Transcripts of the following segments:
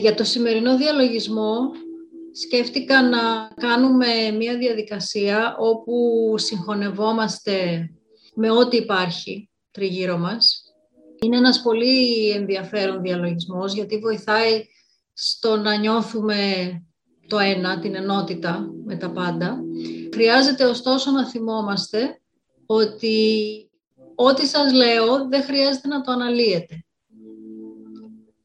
Για το σημερινό διαλογισμό σκέφτηκα να κάνουμε μια διαδικασία όπου συγχωνευόμαστε με ό,τι υπάρχει τριγύρω μας. Είναι ένας πολύ ενδιαφέρον διαλογισμός γιατί βοηθάει στο να νιώθουμε το ένα, την ενότητα με τα πάντα. Χρειάζεται ωστόσο να θυμόμαστε ότι ό,τι σας λέω δεν χρειάζεται να το αναλύετε.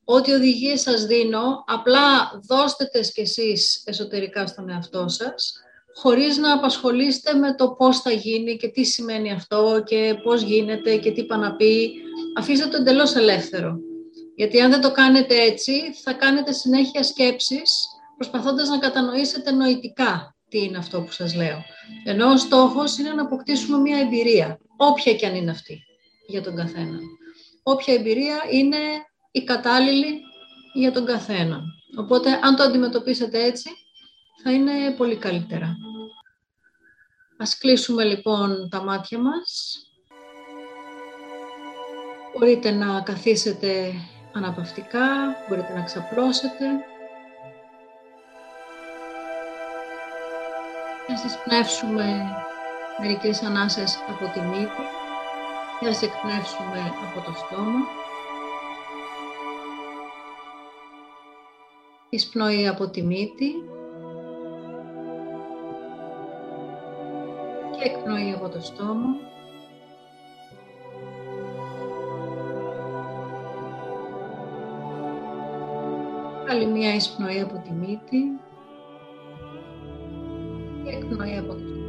Ό,τι οδηγίες σας δίνω, απλά δώστε τες κι εσείς εσωτερικά στον εαυτό σας, χωρίς να απασχολείστε με το πώς θα γίνει και τι σημαίνει αυτό και πώς γίνεται και τι πάνε να πει. Αφήστε το εντελώς ελεύθερο. Γιατί αν δεν το κάνετε έτσι, θα κάνετε συνέχεια σκέψεις, προσπαθώντας να κατανοήσετε νοητικά τι είναι αυτό που σας λέω. Ενώ ο στόχος είναι να αποκτήσουμε μια εμπειρία, όποια και αν είναι αυτή, για τον καθένα. Όποια εμπειρία είναι η κατάλληλη για τον καθένα. Οπότε, αν το αντιμετωπίσετε έτσι, θα είναι πολύ καλύτερα. Ας κλείσουμε λοιπόν τα μάτια μας. Μπορείτε να καθίσετε αναπαυτικά, μπορείτε να ξαπλώσετε. Να σας πνεύσουμε μερικές ανάσες από τη μύτη και να εκπνεύσουμε από το στόμα. Εισπνοή από τη μύτη και εκπνοή από το στόμα. Άλλη μία εισπνοή από τη μύτη και εκπνοή από το στόμα.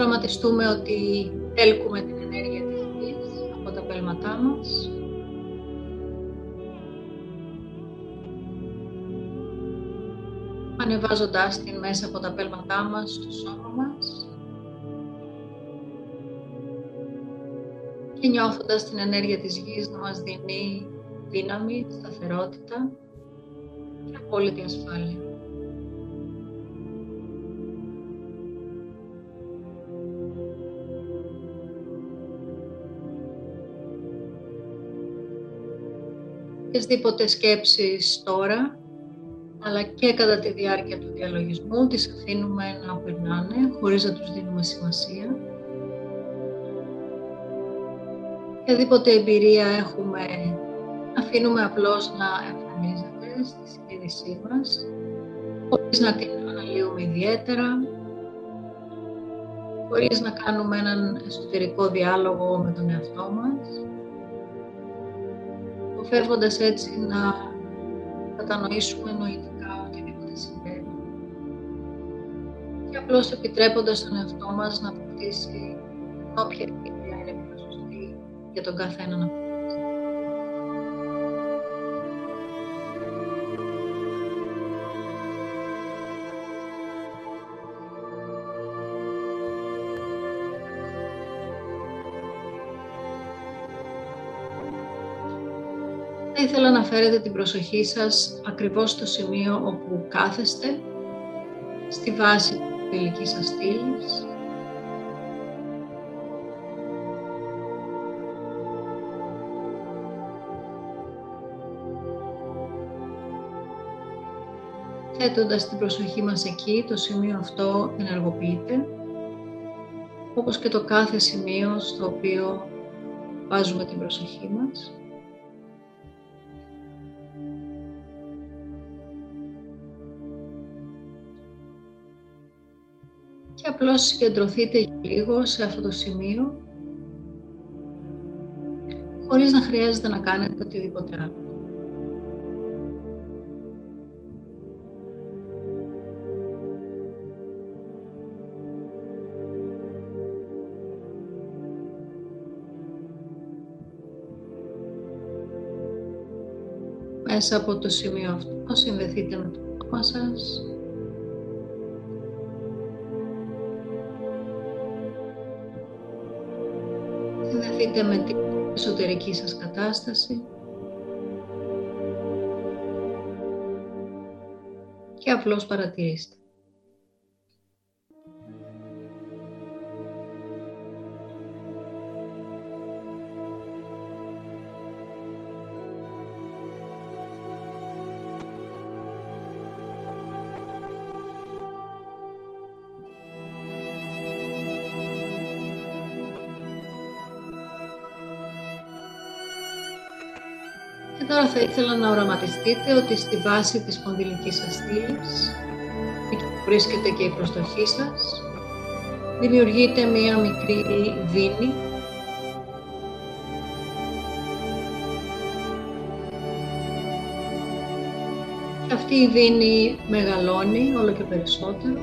Οραματιστούμε ότι έλκουμε την ενέργεια της γης από τα πέλματά μας. Ανεβάζοντάς την μέσα από τα πέλματά μας στο σώμα μας. Και νιώθοντας την ενέργεια της γης να μας δίνει δύναμη, σταθερότητα και απόλυτη ασφάλεια. Οποιασδήποτε σκέψεις τώρα, αλλά και κατά τη διάρκεια του διαλογισμού, τις αφήνουμε να περνάνε, χωρίς να τους δίνουμε σημασία. Οποιαδήποτε εμπειρία έχουμε, αφήνουμε απλώς να εμφανίζεται στη συνείδησή μας, χωρίς να την αναλύουμε ιδιαίτερα, χωρίς να κάνουμε έναν εσωτερικό διάλογο με τον εαυτό μας αποφεύγοντας έτσι να κατανοήσουμε νοητικά οτιδήποτε συμβαίνει. Και απλώς επιτρέποντας στον εαυτό μας να αποκτήσει όποια εμπειρία είναι πιο σωστή για τον καθένα να ήθελα να φέρετε την προσοχή σας ακριβώς στο σημείο όπου κάθεστε, στη βάση του φιλικής σας στήλης. Θέτοντας την προσοχή μας εκεί, το σημείο αυτό ενεργοποιείται, όπως και το κάθε σημείο στο οποίο βάζουμε την προσοχή μας. Απλώς συγκεντρωθείτε λίγο σε αυτό το σημείο χωρίς να χρειάζεται να κάνετε οτιδήποτε άλλο. Μέσα από το σημείο αυτό συνδεθείτε με το κόμμα σας Συνδεθείτε με την εσωτερική σας κατάσταση και απλώς παρατηρήστε. Θα ήθελα να οραματιστείτε ότι στη βάση της σπονδυλικής σας στήλης, εκεί που βρίσκεται και η προστοχή σας, δημιουργείται μία μικρή δίνη. Και αυτή η δίνη μεγαλώνει όλο και περισσότερο.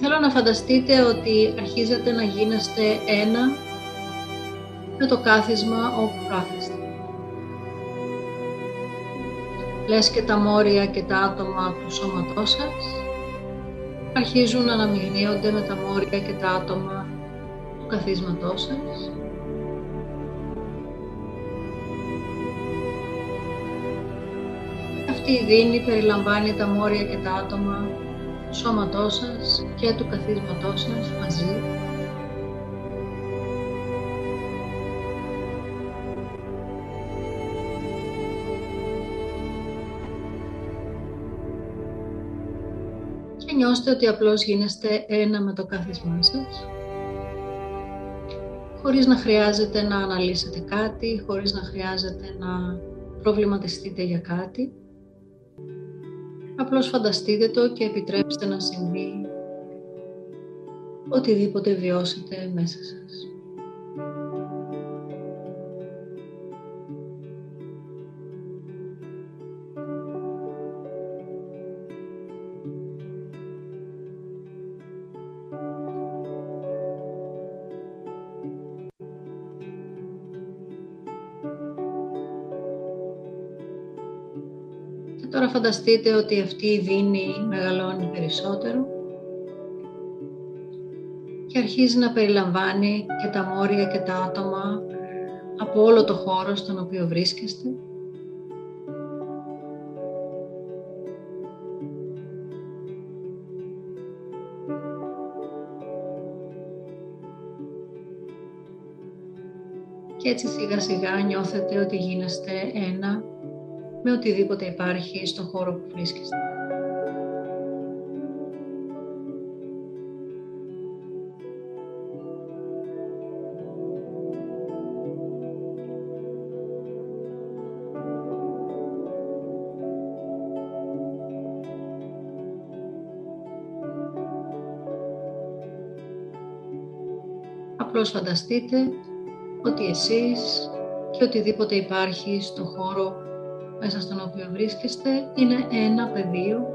Θέλω να φανταστείτε ότι αρχίζετε να γίνεστε ένα με το κάθισμα όπου κάθεστε. Λες και τα μόρια και τα άτομα του σώματός σας αρχίζουν να αναμειγνύονται με τα μόρια και τα άτομα του καθίσματός σας. Αυτή η δίνη περιλαμβάνει τα μόρια και τα άτομα του σώματός σας και του καθίσματός σας μαζί νιώστε ότι απλώς γίνεστε ένα με το κάθισμά σας, χωρίς να χρειάζεται να αναλύσετε κάτι, χωρίς να χρειάζεται να προβληματιστείτε για κάτι; Απλώς φανταστείτε το και επιτρέψτε να συμβεί οτιδήποτε βιώσετε μέσα σας. Φανταστείτε ότι αυτή η δίνη μεγαλώνει περισσότερο; Και αρχίζει να περιλαμβάνει και τα μόρια και τα άτομα από όλο το χώρο στον οποίο βρίσκεστε; Και έτσι σιγά σιγά νιώθετε ότι γίνεστε ένα με οτιδήποτε υπάρχει στον χώρο που βρίσκεστε. Απλώς φανταστείτε ότι εσείς και οτιδήποτε υπάρχει στον χώρο μέσα στον οποίο βρίσκεστε είναι ένα πεδίο,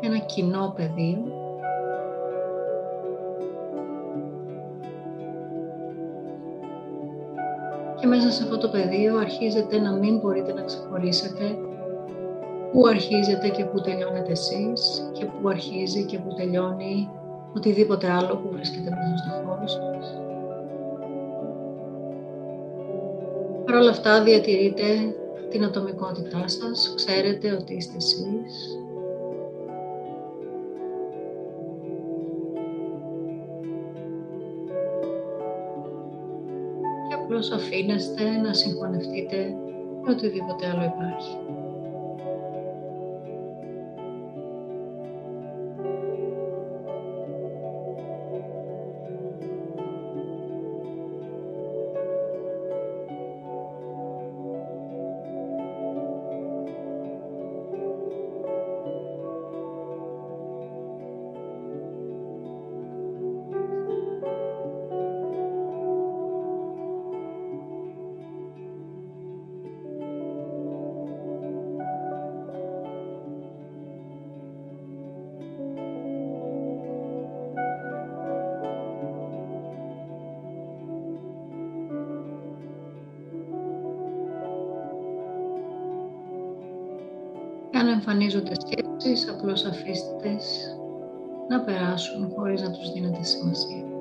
ένα κοινό πεδίο. Και μέσα σε αυτό το πεδίο αρχίζετε να μην μπορείτε να ξεχωρίσετε πού αρχίζετε και πού τελειώνετε εσείς και πού αρχίζει και πού τελειώνει οτιδήποτε άλλο που βρίσκεται μέσα στον Παρ' όλα αυτά διατηρείτε την ατομικότητά σας, ξέρετε ότι είστε εσείς. Και απλώς αφήνεστε να συγχωνευτείτε με οτιδήποτε άλλο υπάρχει. Αν εμφανίζονται σκέψεις, απλώς αφήστε να περάσουν χωρίς να τους δίνετε σημασία.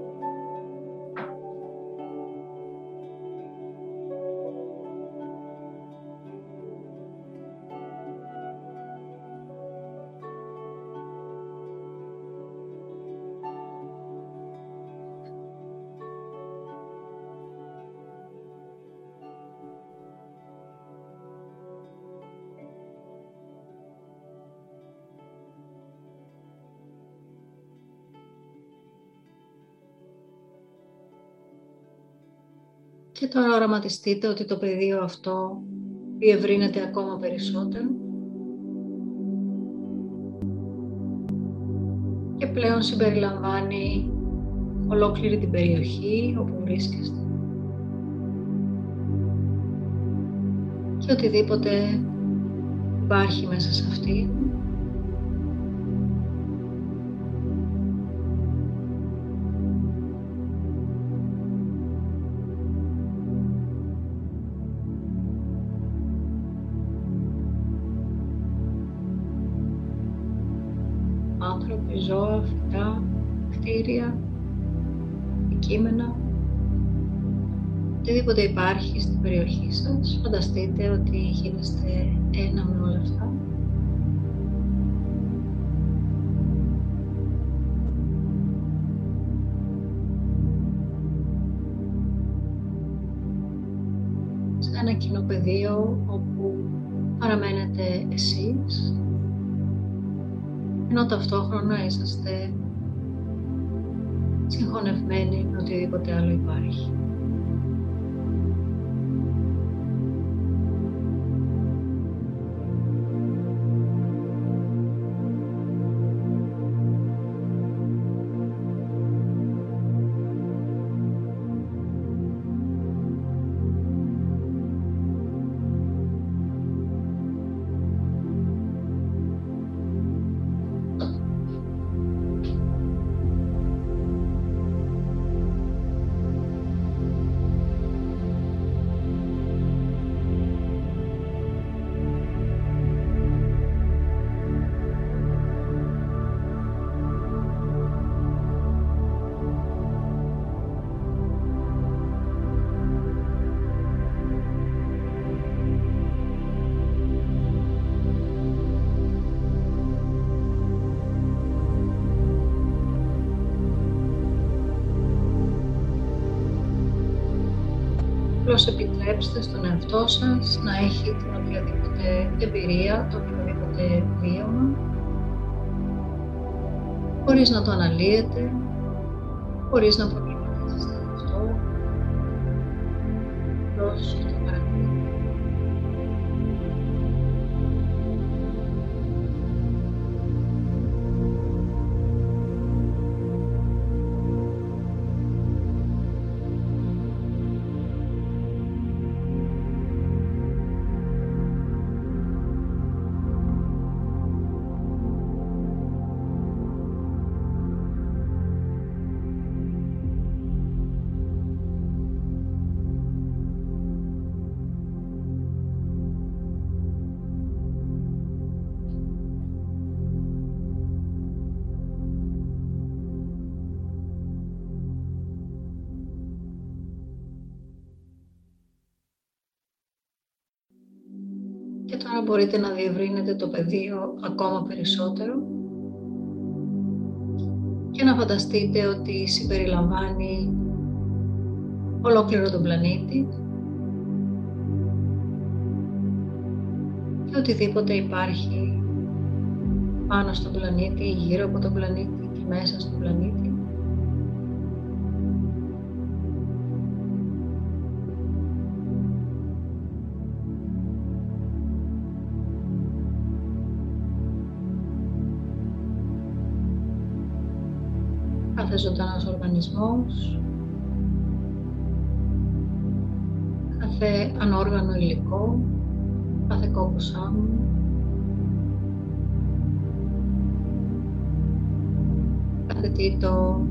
Και τώρα οραματιστείτε ότι το πεδίο αυτό διευρύνεται ακόμα περισσότερο. Και πλέον συμπεριλαμβάνει ολόκληρη την περιοχή όπου βρίσκεστε. Και οτιδήποτε υπάρχει μέσα σε αυτή ζώα, φυτά, κτίρια, κείμενα, οτιδήποτε υπάρχει στην περιοχή σας, φανταστείτε ότι γίνεστε ένα με όλα αυτά. Σε ένα κοινό πεδίο όπου παραμένετε εσείς ενώ ταυτόχρονα είσαστε συγχωνευμένοι με οτιδήποτε άλλο υπάρχει. Επιτρέψτε στον εαυτό σας να έχει την οποιαδήποτε εμπειρία, το οποιοδήποτε βίωμα, χωρίς να το αναλύετε, χωρίς να μπορείτε να διευρύνετε το πεδίο ακόμα περισσότερο και να φανταστείτε ότι συμπεριλαμβάνει ολόκληρο τον πλανήτη και οτιδήποτε υπάρχει πάνω στον πλανήτη, γύρω από τον πλανήτη και μέσα στον πλανήτη ζωντανός οργανισμός, κάθε ανόργανο υλικό, κάθε κόκκος άμμου, κάθε τι το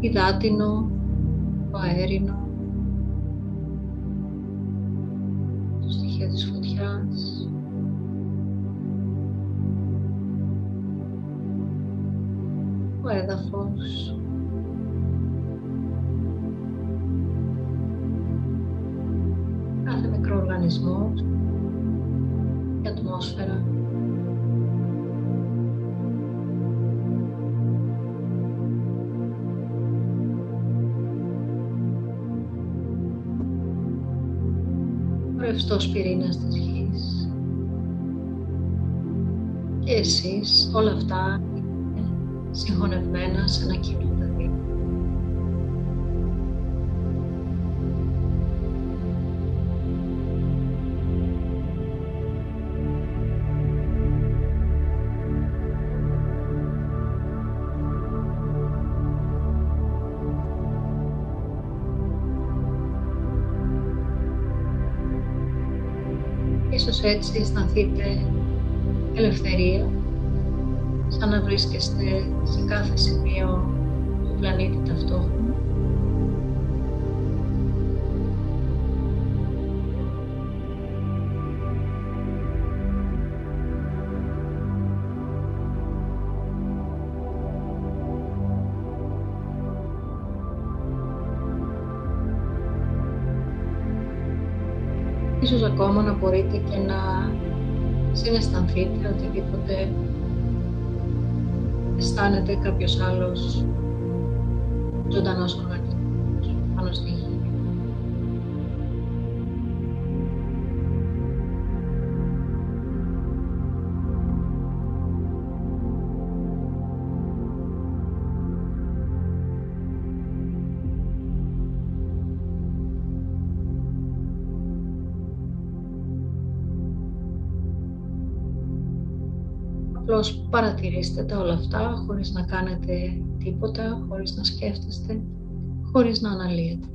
υδάτινο, το αέρινο, το στοιχείο της φωτιάς, ο έδαφος, κάθε μικρό οργανισμό, η ατμόσφαιρα. Ο ρευστός πυρήνας της γης. Και εσείς όλα αυτά συγχωνεύμενα σε ένα κοινό παιδί. Ίσως έτσι αισθανθείτε ελευθερία να βρίσκεστε σε κάθε σημείο του πλανήτη ταυτόχρονα. Ίσως ακόμα να μπορείτε και να συναισθανθείτε οτιδήποτε αισθάνεται κάποιος άλλος ζωντανός οργανισμός πάνω στη γη. Απλώς παρατηρήστε τα όλα αυτά χωρίς να κάνετε τίποτα, χωρίς να σκέφτεστε, χωρίς να αναλύετε.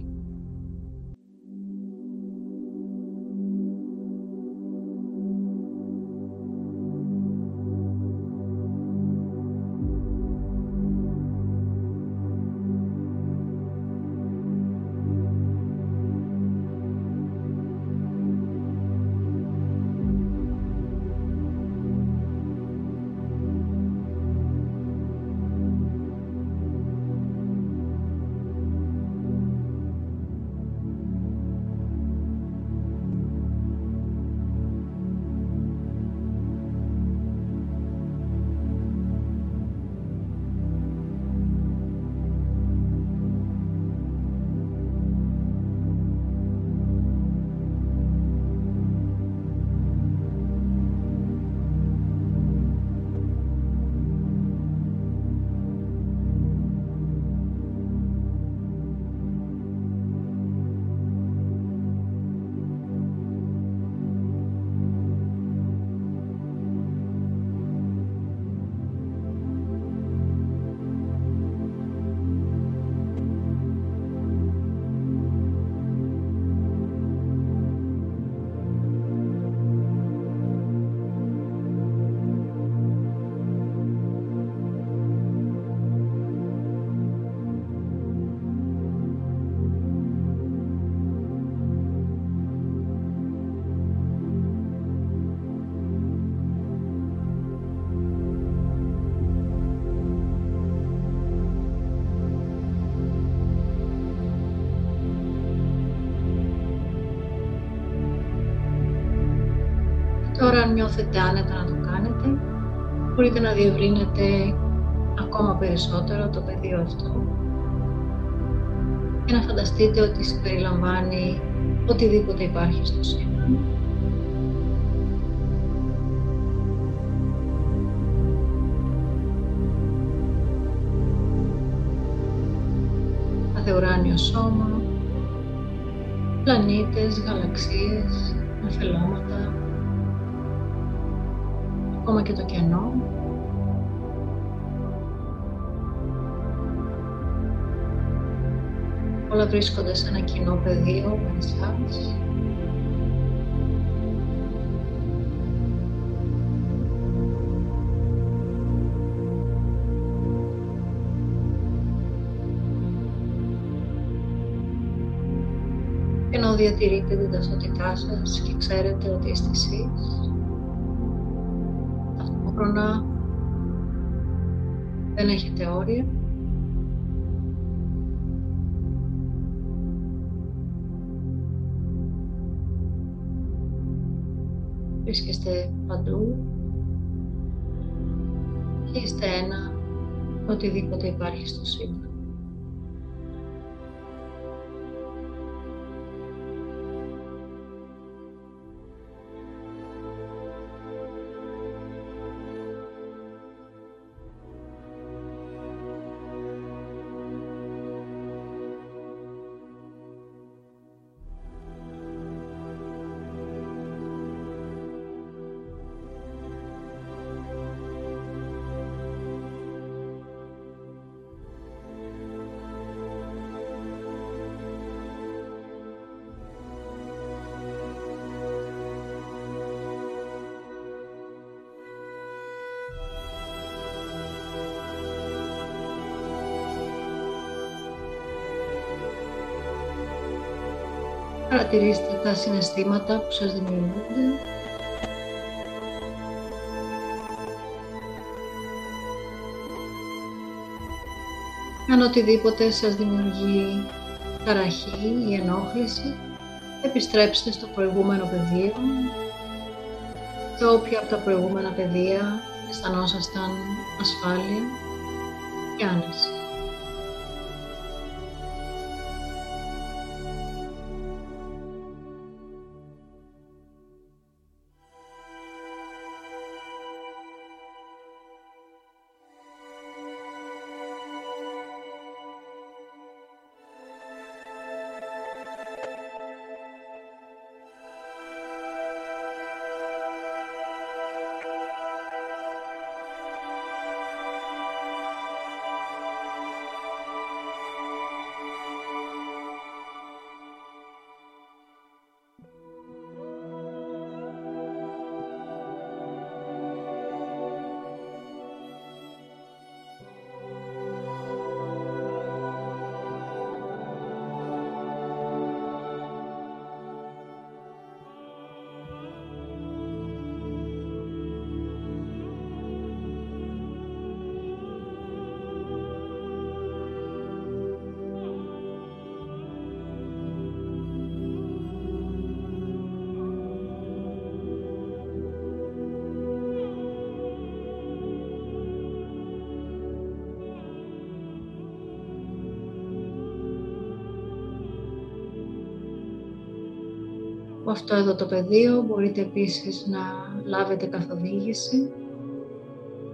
Τώρα αν νιώθετε άνετα να το κάνετε, μπορείτε να διευρύνετε ακόμα περισσότερο το πεδίο αυτό και να φανταστείτε ότι συμπεριλαμβάνει οτιδήποτε υπάρχει στο σύμπαν. Κάθε σώμα, πλανήτες, γαλαξίες, αφελώματα, ακόμα και το κενό. Όλα βρίσκονται σε ένα κοινό πεδίο με εσάς. ενώ διατηρείτε την ταυτότητά σας και ξέρετε ότι είστε εσείς ταυτόχρονα δεν έχετε όρια. Βρίσκεστε παντού και είστε ένα οτιδήποτε υπάρχει στο σύμπαν. Παρατηρήστε τα συναισθήματα που σας δημιουργούνται; Αν οτιδήποτε σας δημιουργεί ταραχή ή ενόχληση, επιστρέψτε στο προηγούμενο πεδίο, σε όποια από τα προηγούμενα πεδία αισθανόσασταν ασφάλεια και άνεση. Από αυτό εδώ το πεδίο μπορείτε επίσης να λάβετε καθοδήγηση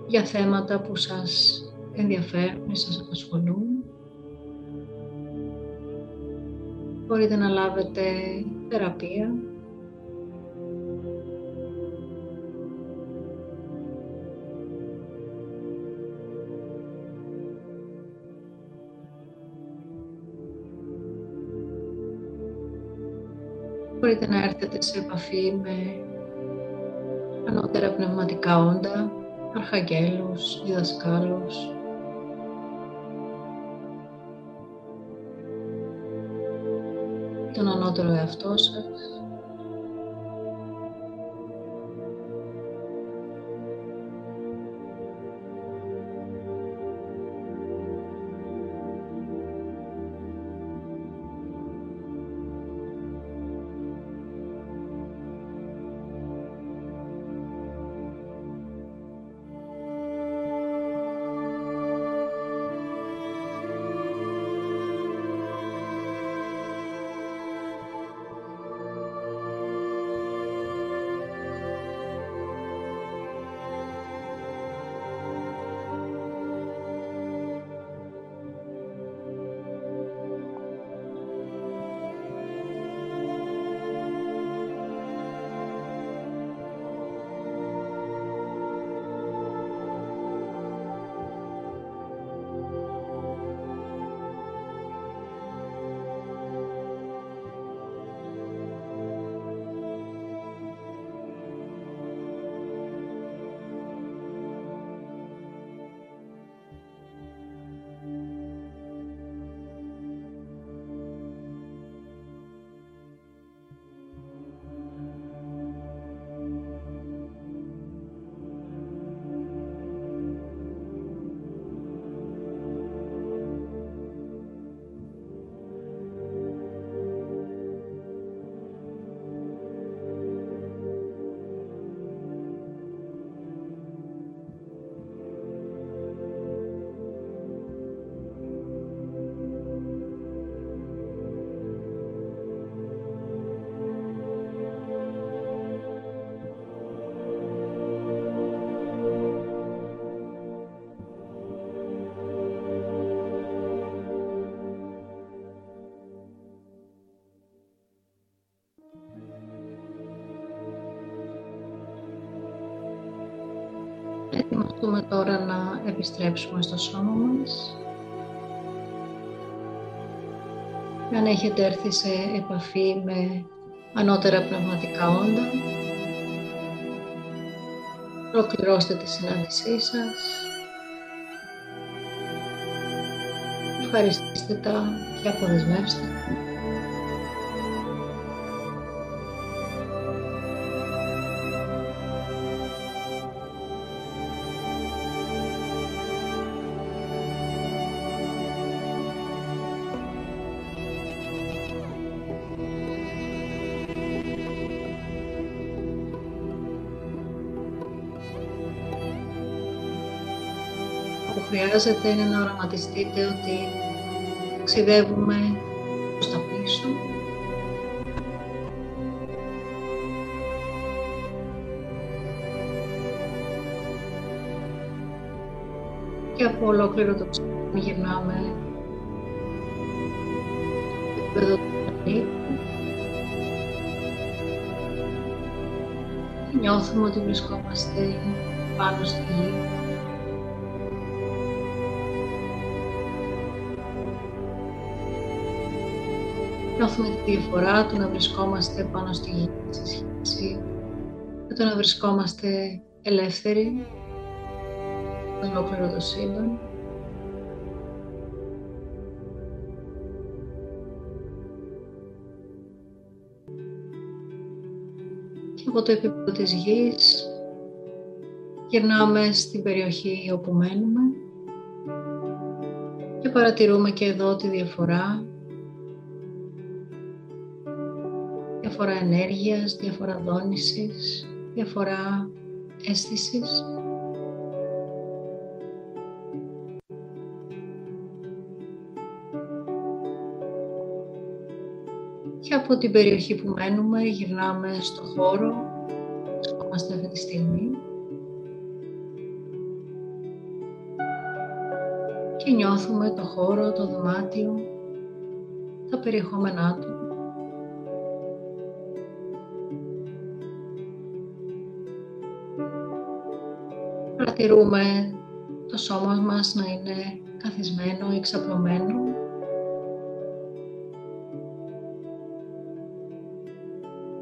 για θέματα που σας ενδιαφέρουν ή σας απασχολούν. Μπορείτε να λάβετε θεραπεία μπορείτε να έρθετε σε επαφή με ανώτερα πνευματικά όντα, αρχαγγέλους, διδασκάλους. Τον ανώτερο εαυτό σας. Ετοιμαστούμε τώρα να επιστρέψουμε στο σώμα μας. Αν έχετε έρθει σε επαφή με ανώτερα πνευματικά όντα, ολοκληρώστε τη συνάντησή σας. Ευχαριστήστε τα και αποδεσμεύστε. Χρειάζεται είναι να οραματιστείτε ότι ταξιδεύουμε προς τα πίσω και από ολόκληρο το ψυχή γυρνάμε επίπεδο νιώθουμε ότι βρισκόμαστε πάνω στη γη. Νιώθουμε τη διαφορά του να βρισκόμαστε πάνω στη γη σε σχέση με το να βρισκόμαστε ελεύθεροι ολόκληρο το σύμπαν. Και από το επίπεδο της γης γυρνάμε στην περιοχή όπου μένουμε και παρατηρούμε και εδώ τη διαφορά διαφορά ενέργειας, διαφορά δόνησης, διαφορά αίσθησης. Και από την περιοχή που μένουμε γυρνάμε στο χώρο που είμαστε αυτή τη στιγμή και νιώθουμε το χώρο, το δωμάτιο, τα περιεχόμενά του. Παρατηρούμε το σώμα μας να είναι καθισμένο ή ξαπλωμένο.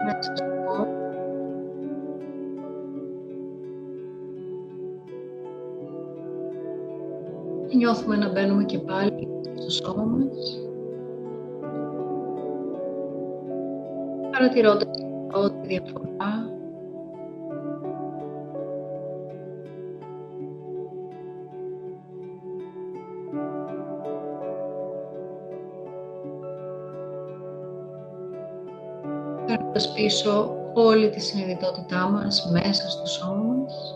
Μέσα στο νιώθουμε να μπαίνουμε και πάλι στο σώμα μας. Παρατηρώντας ό,τι διαφορά Παίρνοντας πίσω όλη τη συνειδητότητά μας μέσα στο σώμα μας.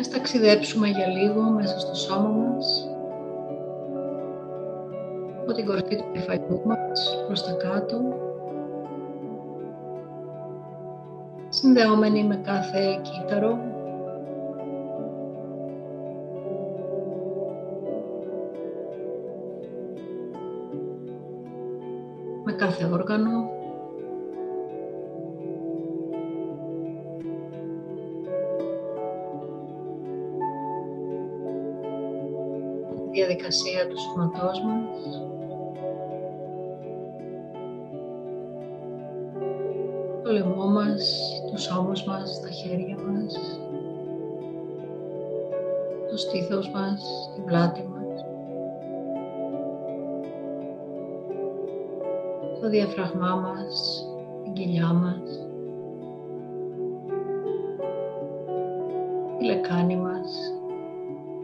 Ας ταξιδέψουμε για λίγο μέσα στο σώμα μας από την κορφή του κεφαλιού μας προς τα κάτω συνδεόμενοι με κάθε κύτταρο με κάθε όργανο. Διαδικασία του σώματός μας. Το λαιμό μας, τους ώμους μας, τα χέρια μας, το στήθος μας, την πλάτη μας, το διαφραγμά μας, την κοιλιά μας, τη λεκάνη μας,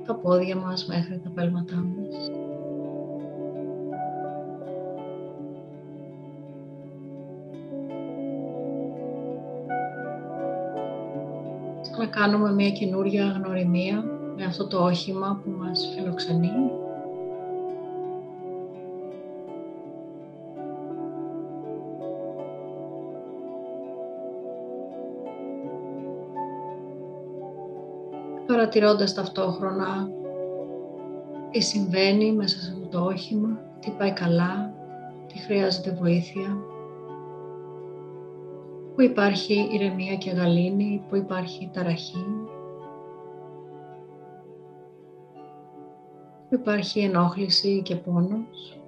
τα πόδια μας μέχρι τα πέλματά μας. Να κάνουμε μια καινούρια γνωριμία με αυτό το όχημα που μας φιλοξενεί. Παρατηρώντας ταυτόχρονα τι συμβαίνει μέσα σε αυτό το όχημα, τι πάει καλά, τι χρειάζεται βοήθεια, που υπάρχει ηρεμία και γαλήνη, που υπάρχει ταραχή, που υπάρχει ενόχληση και πόνος.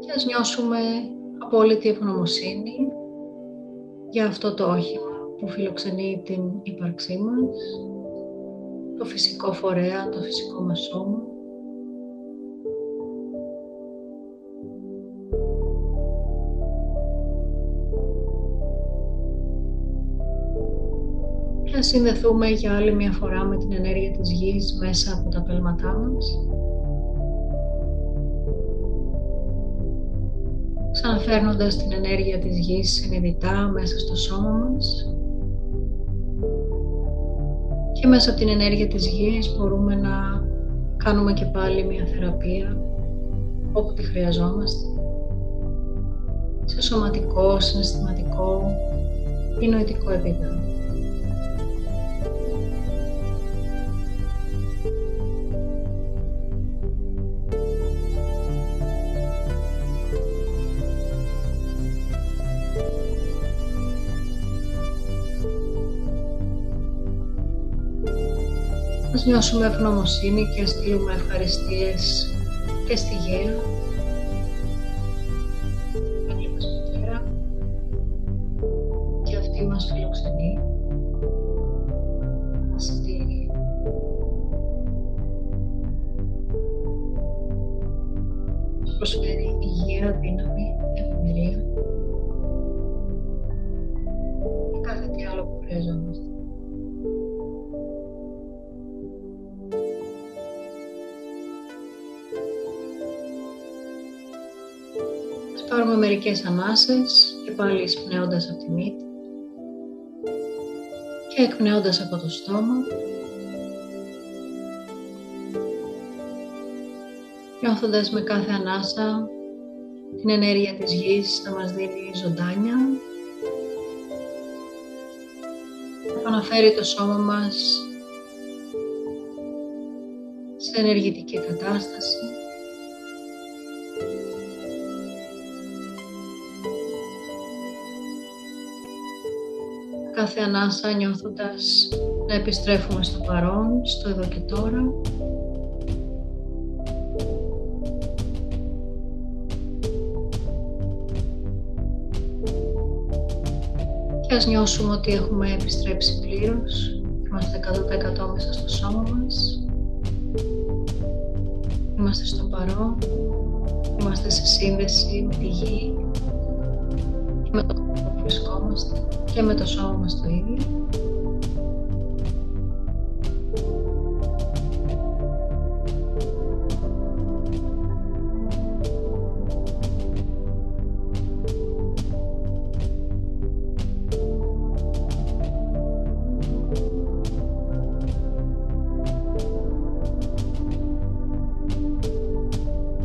Και ας νιώσουμε απόλυτη ευγνωμοσύνη για αυτό το όχημα που φιλοξενεί την ύπαρξή μας, το φυσικό φορέα, το φυσικό μας σώμα. Και ας συνδεθούμε για άλλη μια φορά με την ενέργεια της γης μέσα από τα πέλματά μας. Ξαναφέρνοντας την ενέργεια της γης συνειδητά μέσα στο σώμα μας και μέσα από την ενέργεια της γης μπορούμε να κάνουμε και πάλι μια θεραπεία όπου τη χρειαζόμαστε σε σωματικό, συναισθηματικό ή νοητικό επίπεδο. Νιώσουμε ευγνωμοσύνη και στείλουμε ευχαριστίες και στη γέα. Και αυτή μας φιλοξενεί. Μας στείλει. Μας προσφέρει υγεία, δύναμη, ευημερία και κάθε τι άλλο που χρειαζόμαστε. Πάρουμε μερικές ανάσες και πάλι εισπνέοντας από τη μύτη και εκπνέοντας από το στόμα. Νιώθοντας με κάθε ανάσα την ενέργεια της γης να μας δίνει ζωντάνια. Επαναφέρει το σώμα μας σε ενεργητική κατάσταση. Κάθε ανάσα νιώθοντας να επιστρέφουμε στο παρόν, στο εδώ και τώρα. Και ας νιώσουμε ότι έχουμε επιστρέψει πλήρως. Είμαστε 100% μέσα στο σώμα μας. Είμαστε στο παρόν. Είμαστε σε σύνδεση με τη γη και με το που βρισκόμαστε και με το σώμα μας το ίδιο.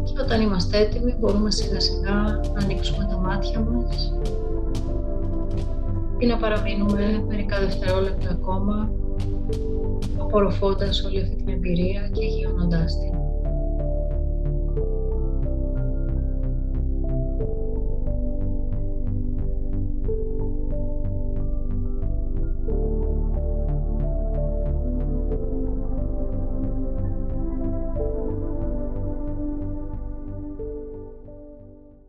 Και όταν είμαστε έτοιμοι μπορούμε σιγά σιγά να ανοίξουμε τα μάτια μας ή να παραμείνουμε μερικά δευτερόλεπτα ακόμα απορροφώντας όλη αυτή την εμπειρία και γιώνοντάς την.